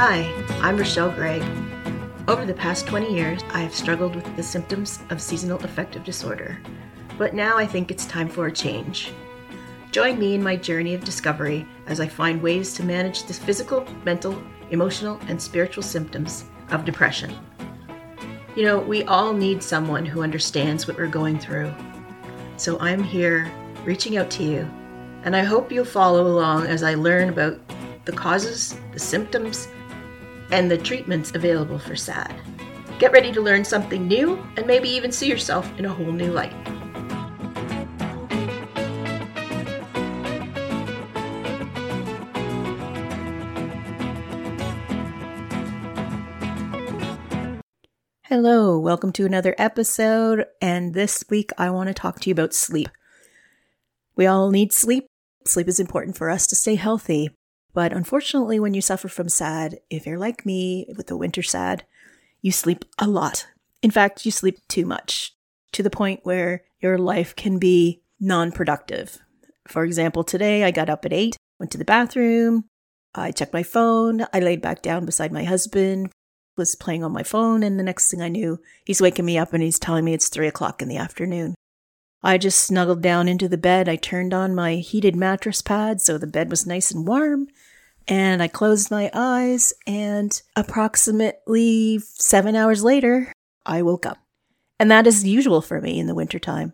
Hi, I'm Richelle Gregg. Over the past 20 years, I have struggled with the symptoms of seasonal affective disorder, but now I think it's time for a change. Join me in my journey of discovery as I find ways to manage the physical, mental, emotional, and spiritual symptoms of depression. You know, we all need someone who understands what we're going through. So I'm here reaching out to you, and I hope you'll follow along as I learn about the causes, the symptoms, and the treatments available for SAD. Get ready to learn something new and maybe even see yourself in a whole new light. Hello, welcome to another episode. And this week I want to talk to you about sleep. We all need sleep. Sleep is important for us to stay healthy. But unfortunately, when you suffer from SAD, if you're like me with the winter SAD, you sleep a lot. In fact, you sleep too much to the point where your life can be non productive. For example, today I got up at 8, went to the bathroom, I checked my phone, I laid back down beside my husband, was playing on my phone, and the next thing I knew, he's waking me up and he's telling me it's 3 o'clock in the afternoon. I just snuggled down into the bed. I turned on my heated mattress pad so the bed was nice and warm. And I closed my eyes, and approximately seven hours later, I woke up. And that is usual for me in the wintertime.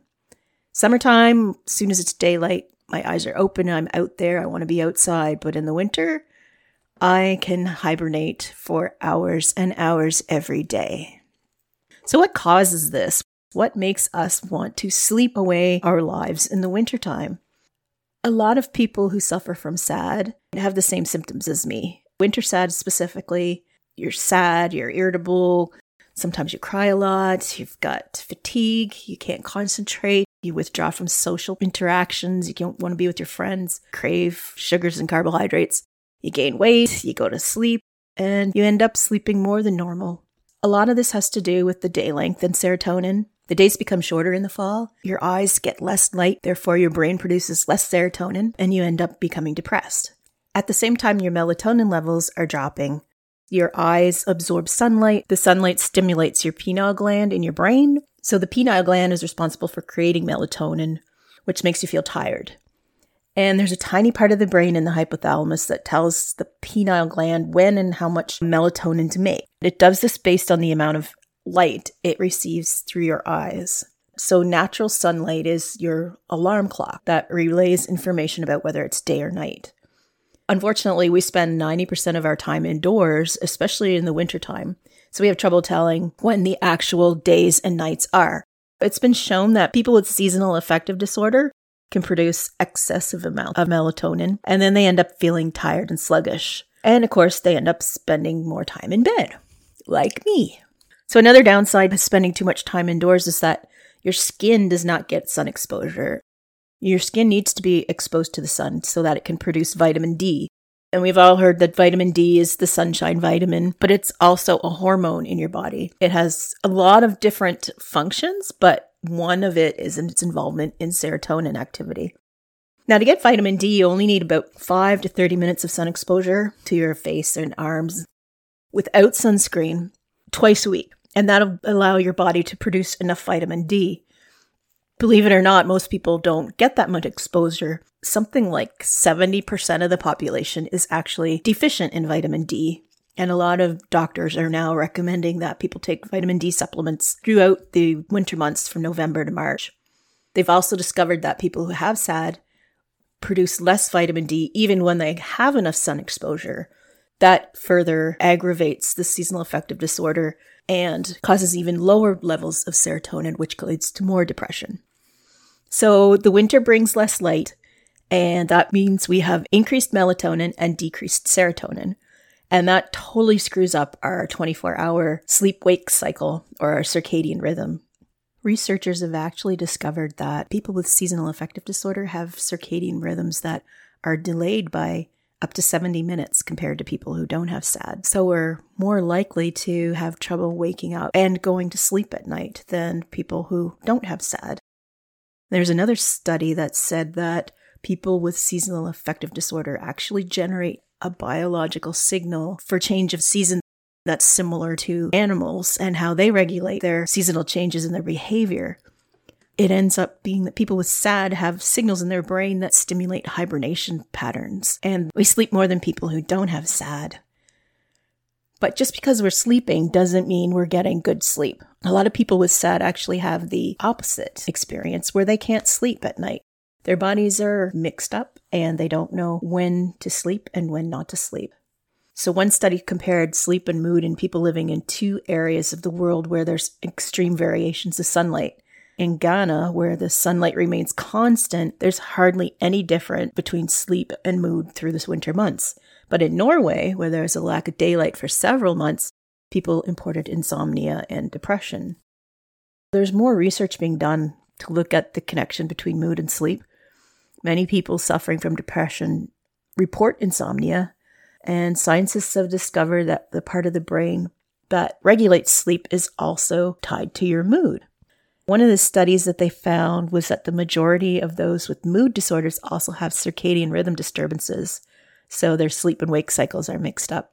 Summertime, as soon as it's daylight, my eyes are open, I'm out there, I want to be outside. But in the winter, I can hibernate for hours and hours every day. So, what causes this? What makes us want to sleep away our lives in the wintertime? A lot of people who suffer from SAD have the same symptoms as me. Winter SAD specifically, you're sad, you're irritable, sometimes you cry a lot, you've got fatigue, you can't concentrate, you withdraw from social interactions, you don't want to be with your friends, crave sugars and carbohydrates, you gain weight, you go to sleep, and you end up sleeping more than normal. A lot of this has to do with the day length and serotonin. The days become shorter in the fall, your eyes get less light, therefore, your brain produces less serotonin, and you end up becoming depressed. At the same time, your melatonin levels are dropping. Your eyes absorb sunlight. The sunlight stimulates your pineal gland in your brain. So, the pineal gland is responsible for creating melatonin, which makes you feel tired. And there's a tiny part of the brain in the hypothalamus that tells the pineal gland when and how much melatonin to make. It does this based on the amount of light it receives through your eyes. So, natural sunlight is your alarm clock that relays information about whether it's day or night. Unfortunately, we spend 90% of our time indoors, especially in the wintertime. So, we have trouble telling when the actual days and nights are. It's been shown that people with seasonal affective disorder can produce excessive amount of melatonin and then they end up feeling tired and sluggish. And of course, they end up spending more time in bed, like me. So, another downside of spending too much time indoors is that your skin does not get sun exposure. Your skin needs to be exposed to the sun so that it can produce vitamin D. And we've all heard that vitamin D is the sunshine vitamin, but it's also a hormone in your body. It has a lot of different functions, but one of it is in its involvement in serotonin activity. Now, to get vitamin D, you only need about 5 to 30 minutes of sun exposure to your face and arms without sunscreen twice a week, and that'll allow your body to produce enough vitamin D. Believe it or not, most people don't get that much exposure. Something like 70% of the population is actually deficient in vitamin D. And a lot of doctors are now recommending that people take vitamin D supplements throughout the winter months from November to March. They've also discovered that people who have SAD produce less vitamin D even when they have enough sun exposure. That further aggravates the seasonal affective disorder and causes even lower levels of serotonin, which leads to more depression. So the winter brings less light, and that means we have increased melatonin and decreased serotonin. And that totally screws up our 24 hour sleep wake cycle or our circadian rhythm. Researchers have actually discovered that people with seasonal affective disorder have circadian rhythms that are delayed by up to 70 minutes compared to people who don't have SAD. So we're more likely to have trouble waking up and going to sleep at night than people who don't have SAD. There's another study that said that people with seasonal affective disorder actually generate a biological signal for change of season that's similar to animals and how they regulate their seasonal changes in their behavior. It ends up being that people with SAD have signals in their brain that stimulate hibernation patterns, and we sleep more than people who don't have SAD. But just because we're sleeping doesn't mean we're getting good sleep. A lot of people with SAD actually have the opposite experience where they can't sleep at night. Their bodies are mixed up and they don't know when to sleep and when not to sleep. So, one study compared sleep and mood in people living in two areas of the world where there's extreme variations of sunlight. In Ghana, where the sunlight remains constant, there's hardly any difference between sleep and mood through the winter months. But in Norway, where there's a lack of daylight for several months, people imported insomnia and depression. There's more research being done to look at the connection between mood and sleep. Many people suffering from depression report insomnia, and scientists have discovered that the part of the brain that regulates sleep is also tied to your mood. One of the studies that they found was that the majority of those with mood disorders also have circadian rhythm disturbances, so their sleep and wake cycles are mixed up.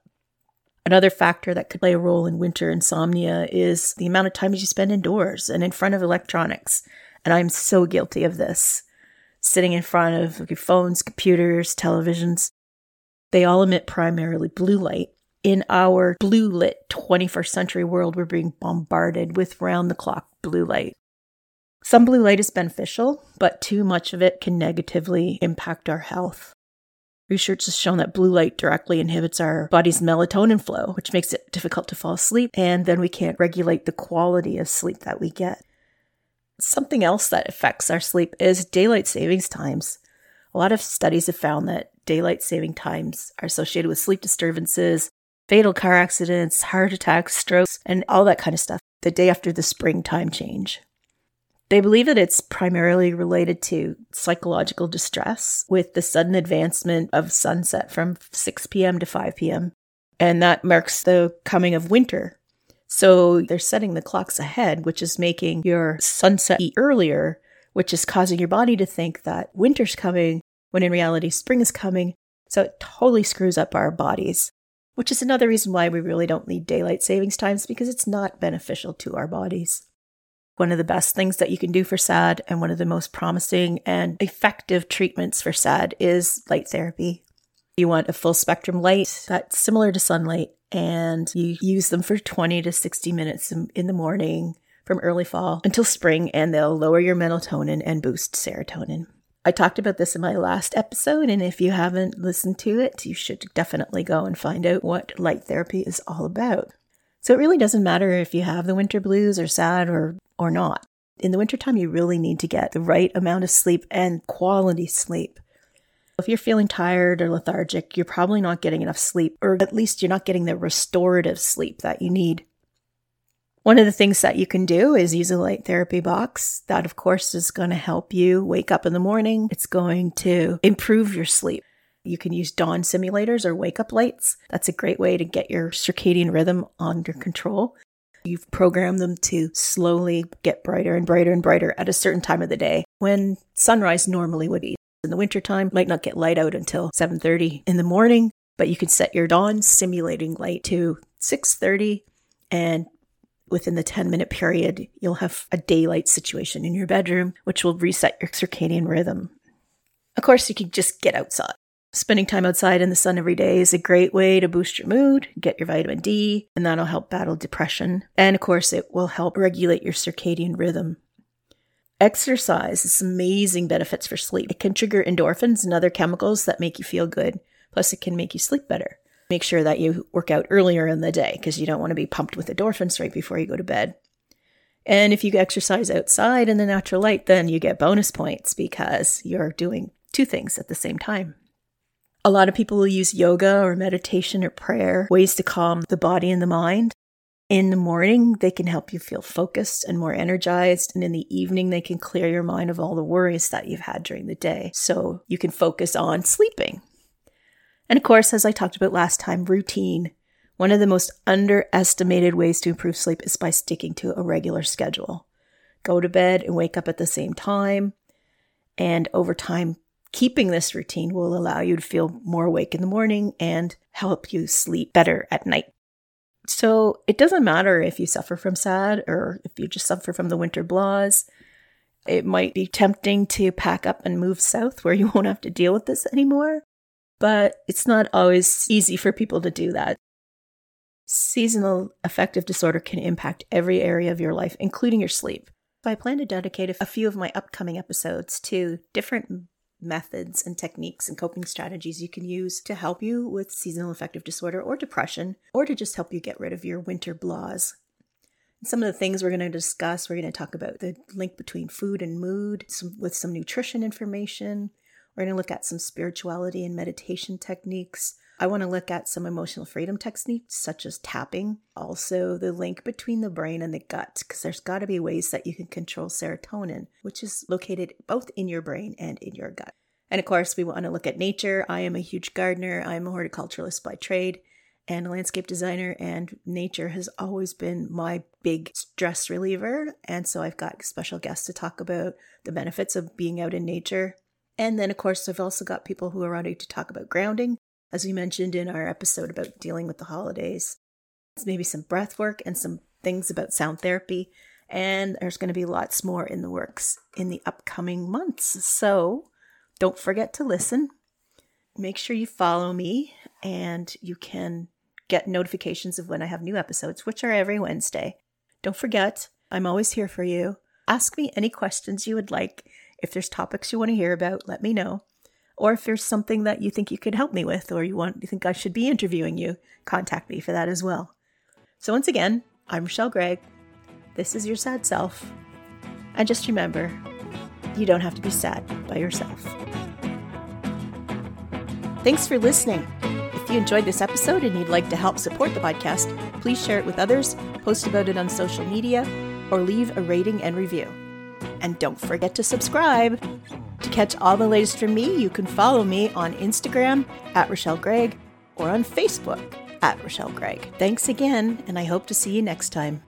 Another factor that could play a role in winter insomnia is the amount of time you spend indoors and in front of electronics. And I'm so guilty of this. Sitting in front of your phones, computers, televisions, they all emit primarily blue light. In our blue lit 21st century world, we're being bombarded with round the clock blue light. Some blue light is beneficial, but too much of it can negatively impact our health. Research has shown that blue light directly inhibits our body's melatonin flow, which makes it difficult to fall asleep, and then we can't regulate the quality of sleep that we get. Something else that affects our sleep is daylight savings times. A lot of studies have found that daylight saving times are associated with sleep disturbances, fatal car accidents, heart attacks, strokes, and all that kind of stuff the day after the springtime change. They believe that it's primarily related to psychological distress with the sudden advancement of sunset from 6 p.m. to 5 p.m. And that marks the coming of winter. So they're setting the clocks ahead, which is making your sunset earlier, which is causing your body to think that winter's coming when in reality spring is coming. So it totally screws up our bodies, which is another reason why we really don't need daylight savings times because it's not beneficial to our bodies one of the best things that you can do for SAD and one of the most promising and effective treatments for SAD is light therapy. You want a full spectrum light that's similar to sunlight, and you use them for 20 to 60 minutes in the morning from early fall until spring, and they'll lower your melatonin and boost serotonin. I talked about this in my last episode, and if you haven't listened to it, you should definitely go and find out what light therapy is all about. So it really doesn't matter if you have the winter blues or SAD or or not. In the wintertime, you really need to get the right amount of sleep and quality sleep. If you're feeling tired or lethargic, you're probably not getting enough sleep, or at least you're not getting the restorative sleep that you need. One of the things that you can do is use a light therapy box. That, of course, is going to help you wake up in the morning. It's going to improve your sleep. You can use dawn simulators or wake up lights. That's a great way to get your circadian rhythm under control. You've programmed them to slowly get brighter and brighter and brighter at a certain time of the day when sunrise normally would be. In the wintertime, might not get light out until 7:30 in the morning, but you can set your dawn simulating light to 6:30 and within the 10 minute period, you'll have a daylight situation in your bedroom, which will reset your circadian rhythm. Of course, you can just get outside. Spending time outside in the sun every day is a great way to boost your mood, get your vitamin D, and that'll help battle depression. And of course, it will help regulate your circadian rhythm. Exercise has amazing benefits for sleep. It can trigger endorphins and other chemicals that make you feel good. Plus, it can make you sleep better. Make sure that you work out earlier in the day because you don't want to be pumped with endorphins right before you go to bed. And if you exercise outside in the natural light, then you get bonus points because you're doing two things at the same time. A lot of people will use yoga or meditation or prayer, ways to calm the body and the mind. In the morning, they can help you feel focused and more energized. And in the evening, they can clear your mind of all the worries that you've had during the day. So you can focus on sleeping. And of course, as I talked about last time, routine. One of the most underestimated ways to improve sleep is by sticking to a regular schedule. Go to bed and wake up at the same time. And over time, Keeping this routine will allow you to feel more awake in the morning and help you sleep better at night. So it doesn't matter if you suffer from SAD or if you just suffer from the winter blahs. It might be tempting to pack up and move south where you won't have to deal with this anymore, but it's not always easy for people to do that. Seasonal affective disorder can impact every area of your life, including your sleep. So I plan to dedicate a few of my upcoming episodes to different methods and techniques and coping strategies you can use to help you with seasonal affective disorder or depression, or to just help you get rid of your winter blahs. Some of the things we're going to discuss, we're going to talk about the link between food and mood some, with some nutrition information. We're going to look at some spirituality and meditation techniques. I want to look at some emotional freedom techniques such as tapping, also the link between the brain and the gut, because there's got to be ways that you can control serotonin, which is located both in your brain and in your gut. And of course, we want to look at nature. I am a huge gardener, I'm a horticulturalist by trade and a landscape designer, and nature has always been my big stress reliever. And so I've got special guests to talk about the benefits of being out in nature. And then, of course, I've also got people who are ready to talk about grounding, as we mentioned in our episode about dealing with the holidays. It's maybe some breath work and some things about sound therapy. And there's going to be lots more in the works in the upcoming months. So don't forget to listen. Make sure you follow me and you can get notifications of when I have new episodes, which are every Wednesday. Don't forget, I'm always here for you. Ask me any questions you would like. If there's topics you want to hear about, let me know. Or if there's something that you think you could help me with or you want you think I should be interviewing you, contact me for that as well. So once again, I'm Richelle Gregg. This is your sad self. And just remember, you don't have to be sad by yourself. Thanks for listening If you enjoyed this episode and you'd like to help support the podcast, please share it with others, post about it on social media, or leave a rating and review. And don't forget to subscribe. Catch all the latest from me, you can follow me on Instagram at Richelle Gregg or on Facebook at Richelle Gregg. Thanks again, and I hope to see you next time.